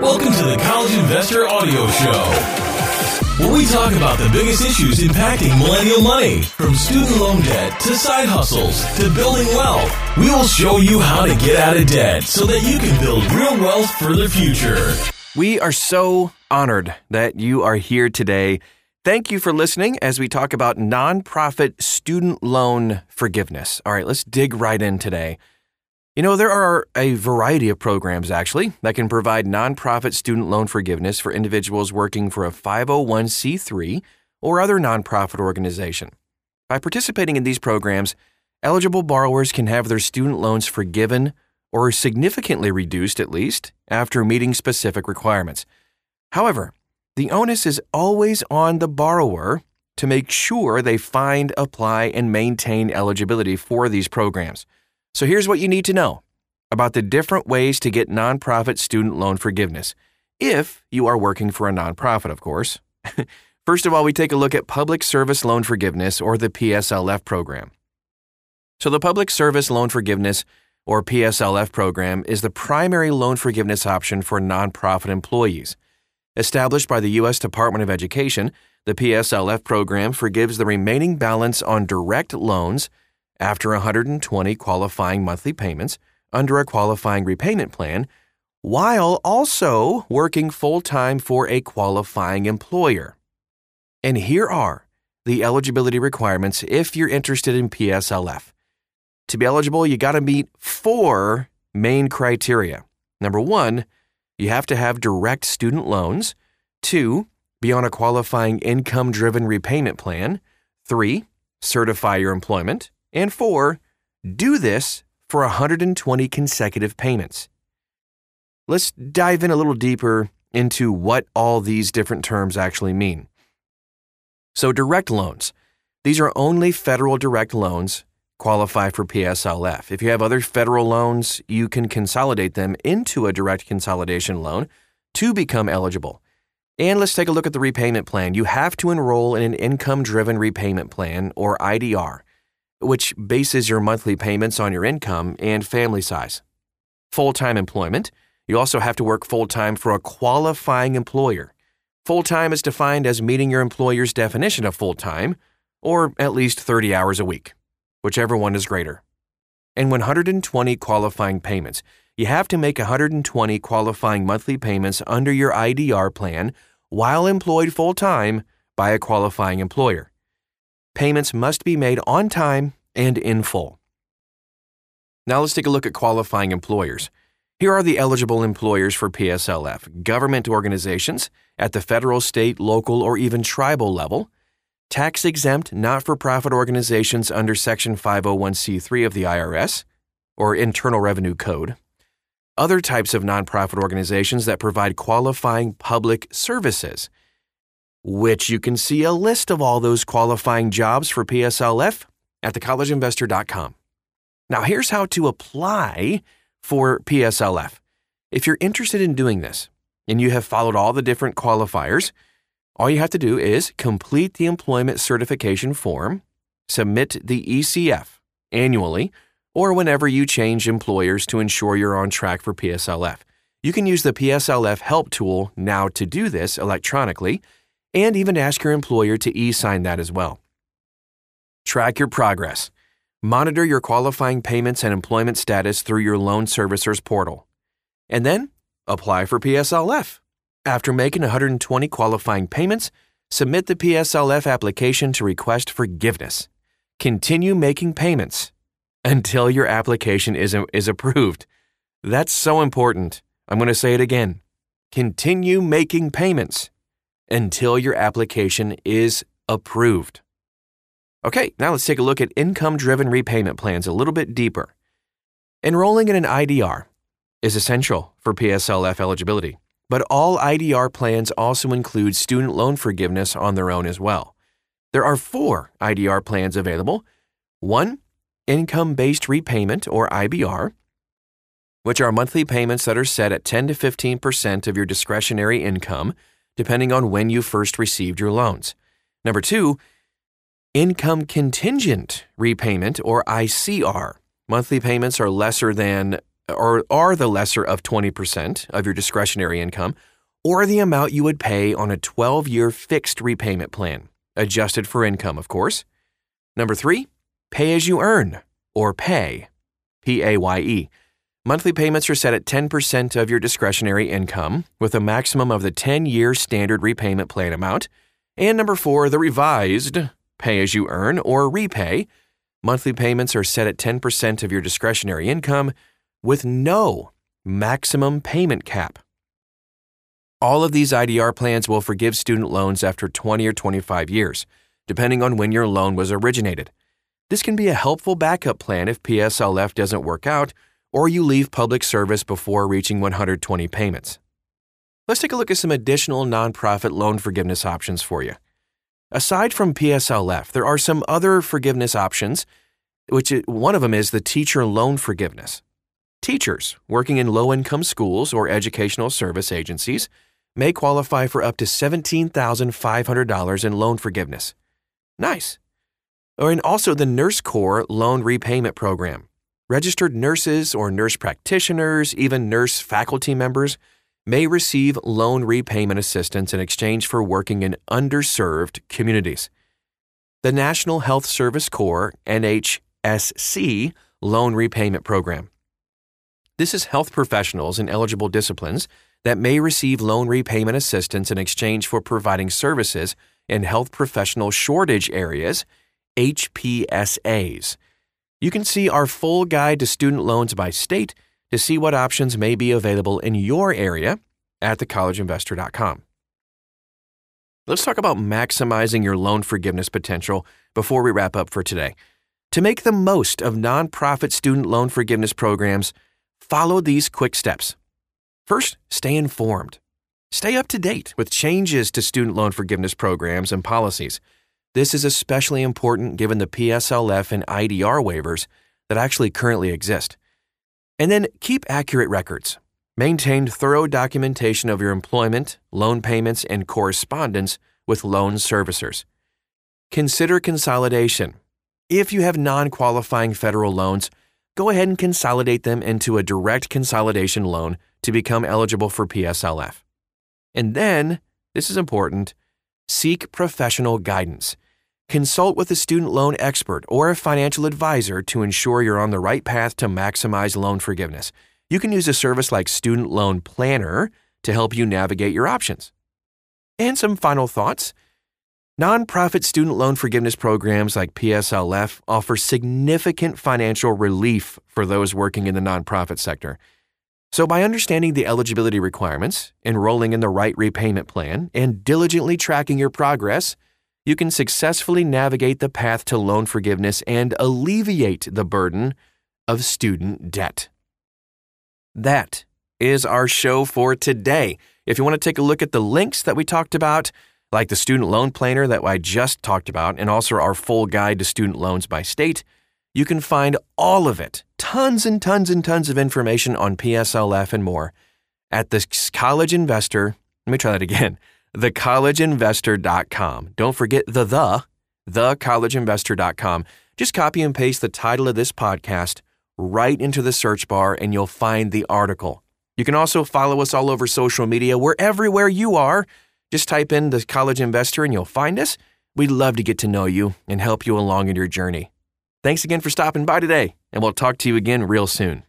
Welcome to the College Investor Audio Show where we talk about the biggest issues impacting millennial money, from student loan debt to side hustles to building wealth. We will show you how to get out of debt so that you can build real wealth for the future. We are so honored that you are here today. Thank you for listening as we talk about nonprofit student loan forgiveness. All right, let's dig right in today. You know, there are a variety of programs actually that can provide nonprofit student loan forgiveness for individuals working for a 501c3 or other nonprofit organization. By participating in these programs, eligible borrowers can have their student loans forgiven or significantly reduced at least after meeting specific requirements. However, the onus is always on the borrower to make sure they find, apply, and maintain eligibility for these programs. So here's what you need to know about the different ways to get nonprofit student loan forgiveness, if you are working for a nonprofit, of course. First of all, we take a look at Public Service Loan Forgiveness, or the PSLF program. So, the Public Service Loan Forgiveness, or PSLF program, is the primary loan forgiveness option for nonprofit employees. Established by the U.S. Department of Education, the PSLF program forgives the remaining balance on direct loans after 120 qualifying monthly payments under a qualifying repayment plan while also working full time for a qualifying employer. And here are the eligibility requirements if you're interested in PSLF. To be eligible, you got to meet four main criteria. Number one, you have to have direct student loans. Two, be on a qualifying income driven repayment plan. Three, certify your employment. And four, do this for 120 consecutive payments. Let's dive in a little deeper into what all these different terms actually mean. So, direct loans. These are only federal direct loans qualify for PSLF. If you have other federal loans, you can consolidate them into a direct consolidation loan to become eligible. And let's take a look at the repayment plan. You have to enroll in an income driven repayment plan, or IDR which bases your monthly payments on your income and family size. Full time employment. You also have to work full time for a qualifying employer. Full time is defined as meeting your employer's definition of full time, or at least 30 hours a week, whichever one is greater. And 120 qualifying payments. You have to make 120 qualifying monthly payments under your IDR plan while employed full time by a qualifying employer payments must be made on time and in full. Now let's take a look at qualifying employers. Here are the eligible employers for PSLF government organizations at the federal, state, local, or even tribal level, tax exempt not for profit organizations under Section 501c3 of the IRS, or Internal Revenue Code, other types of nonprofit organizations that provide qualifying public services which you can see a list of all those qualifying jobs for PSLF at thecollegeinvestor.com. Now, here's how to apply for PSLF. If you're interested in doing this and you have followed all the different qualifiers, all you have to do is complete the employment certification form, submit the ECF annually, or whenever you change employers to ensure you're on track for PSLF. You can use the PSLF help tool now to do this electronically and even ask your employer to e sign that as well. Track your progress. Monitor your qualifying payments and employment status through your loan servicer's portal. And then apply for PSLF. After making 120 qualifying payments, submit the PSLF application to request forgiveness. Continue making payments until your application is, is approved. That's so important. I'm going to say it again. Continue making payments until your application is approved. Okay, now let's take a look at income driven repayment plans a little bit deeper. Enrolling in an IDR is essential for PSLF eligibility, but all IDR plans also include student loan forgiveness on their own as well. There are four IDR plans available one, income based repayment or IBR, which are monthly payments that are set at 10 to 15% of your discretionary income depending on when you first received your loans. Number two, income contingent repayment or ICR. Monthly payments are lesser than or are the lesser of 20% of your discretionary income or the amount you would pay on a 12 year fixed repayment plan, adjusted for income, of course. Number three, pay as you earn, or pay, P A Y E. Monthly payments are set at 10% of your discretionary income, with a maximum of the 10 year standard repayment plan amount. And number four, the revised pay as you earn, or REPAYE. Monthly payments are set at 10% of your discretionary income, with no maximum payment cap. All of these IDR plans will forgive student loans after 20 or 25 years, depending on when your loan was originated. This can be a helpful backup plan if PSLF doesn't work out or you leave public service before reaching 120 payments. Let's take a look at some additional nonprofit loan forgiveness options for you. Aside from PSLF, there are some other forgiveness options, which one of them is the teacher loan forgiveness. Teachers working in low income schools or educational service agencies may qualify for up to $17,500 in loan forgiveness. Nice. In also the Nurse Corps Loan Repayment Program. Registered nurses or nurse practitioners, even nurse faculty members, may receive loan repayment assistance in exchange for working in underserved communities. The National Health Service Corps NHSC Loan Repayment Program. This is health professionals in eligible disciplines that may receive loan repayment assistance in exchange for providing services in health professional shortage areas, HPSAs. You can see our full guide to student loans by state to see what options may be available in your area at thecollegeinvestor.com. Let's talk about maximizing your loan forgiveness potential before we wrap up for today. To make the most of nonprofit student loan forgiveness programs, follow these quick steps. First, stay informed. Stay up to date with changes to student loan forgiveness programs and policies. This is especially important given the PSLF and IDR waivers that actually currently exist. And then keep accurate records. Maintain thorough documentation of your employment, loan payments, and correspondence with loan servicers. Consider consolidation. If you have non qualifying federal loans, go ahead and consolidate them into a direct consolidation loan to become eligible for PSLF. And then, this is important, seek professional guidance. Consult with a student loan expert or a financial advisor to ensure you're on the right path to maximize loan forgiveness. You can use a service like Student Loan Planner to help you navigate your options. And some final thoughts. Nonprofit student loan forgiveness programs like PSLF offer significant financial relief for those working in the nonprofit sector. So, by understanding the eligibility requirements, enrolling in the right repayment plan, and diligently tracking your progress, you can successfully navigate the path to loan forgiveness and alleviate the burden of student debt. That is our show for today. If you want to take a look at the links that we talked about, like the student loan planner that I just talked about, and also our full guide to student loans by state, you can find all of it, tons and tons and tons of information on PSLF and more at the College Investor. Let me try that again. TheCollegeInvestor.com. Don't forget the the, thecollegeinvestor.com. Just copy and paste the title of this podcast right into the search bar and you'll find the article. You can also follow us all over social media. We're everywhere you are. Just type in the College Investor and you'll find us. We'd love to get to know you and help you along in your journey. Thanks again for stopping by today, and we'll talk to you again real soon.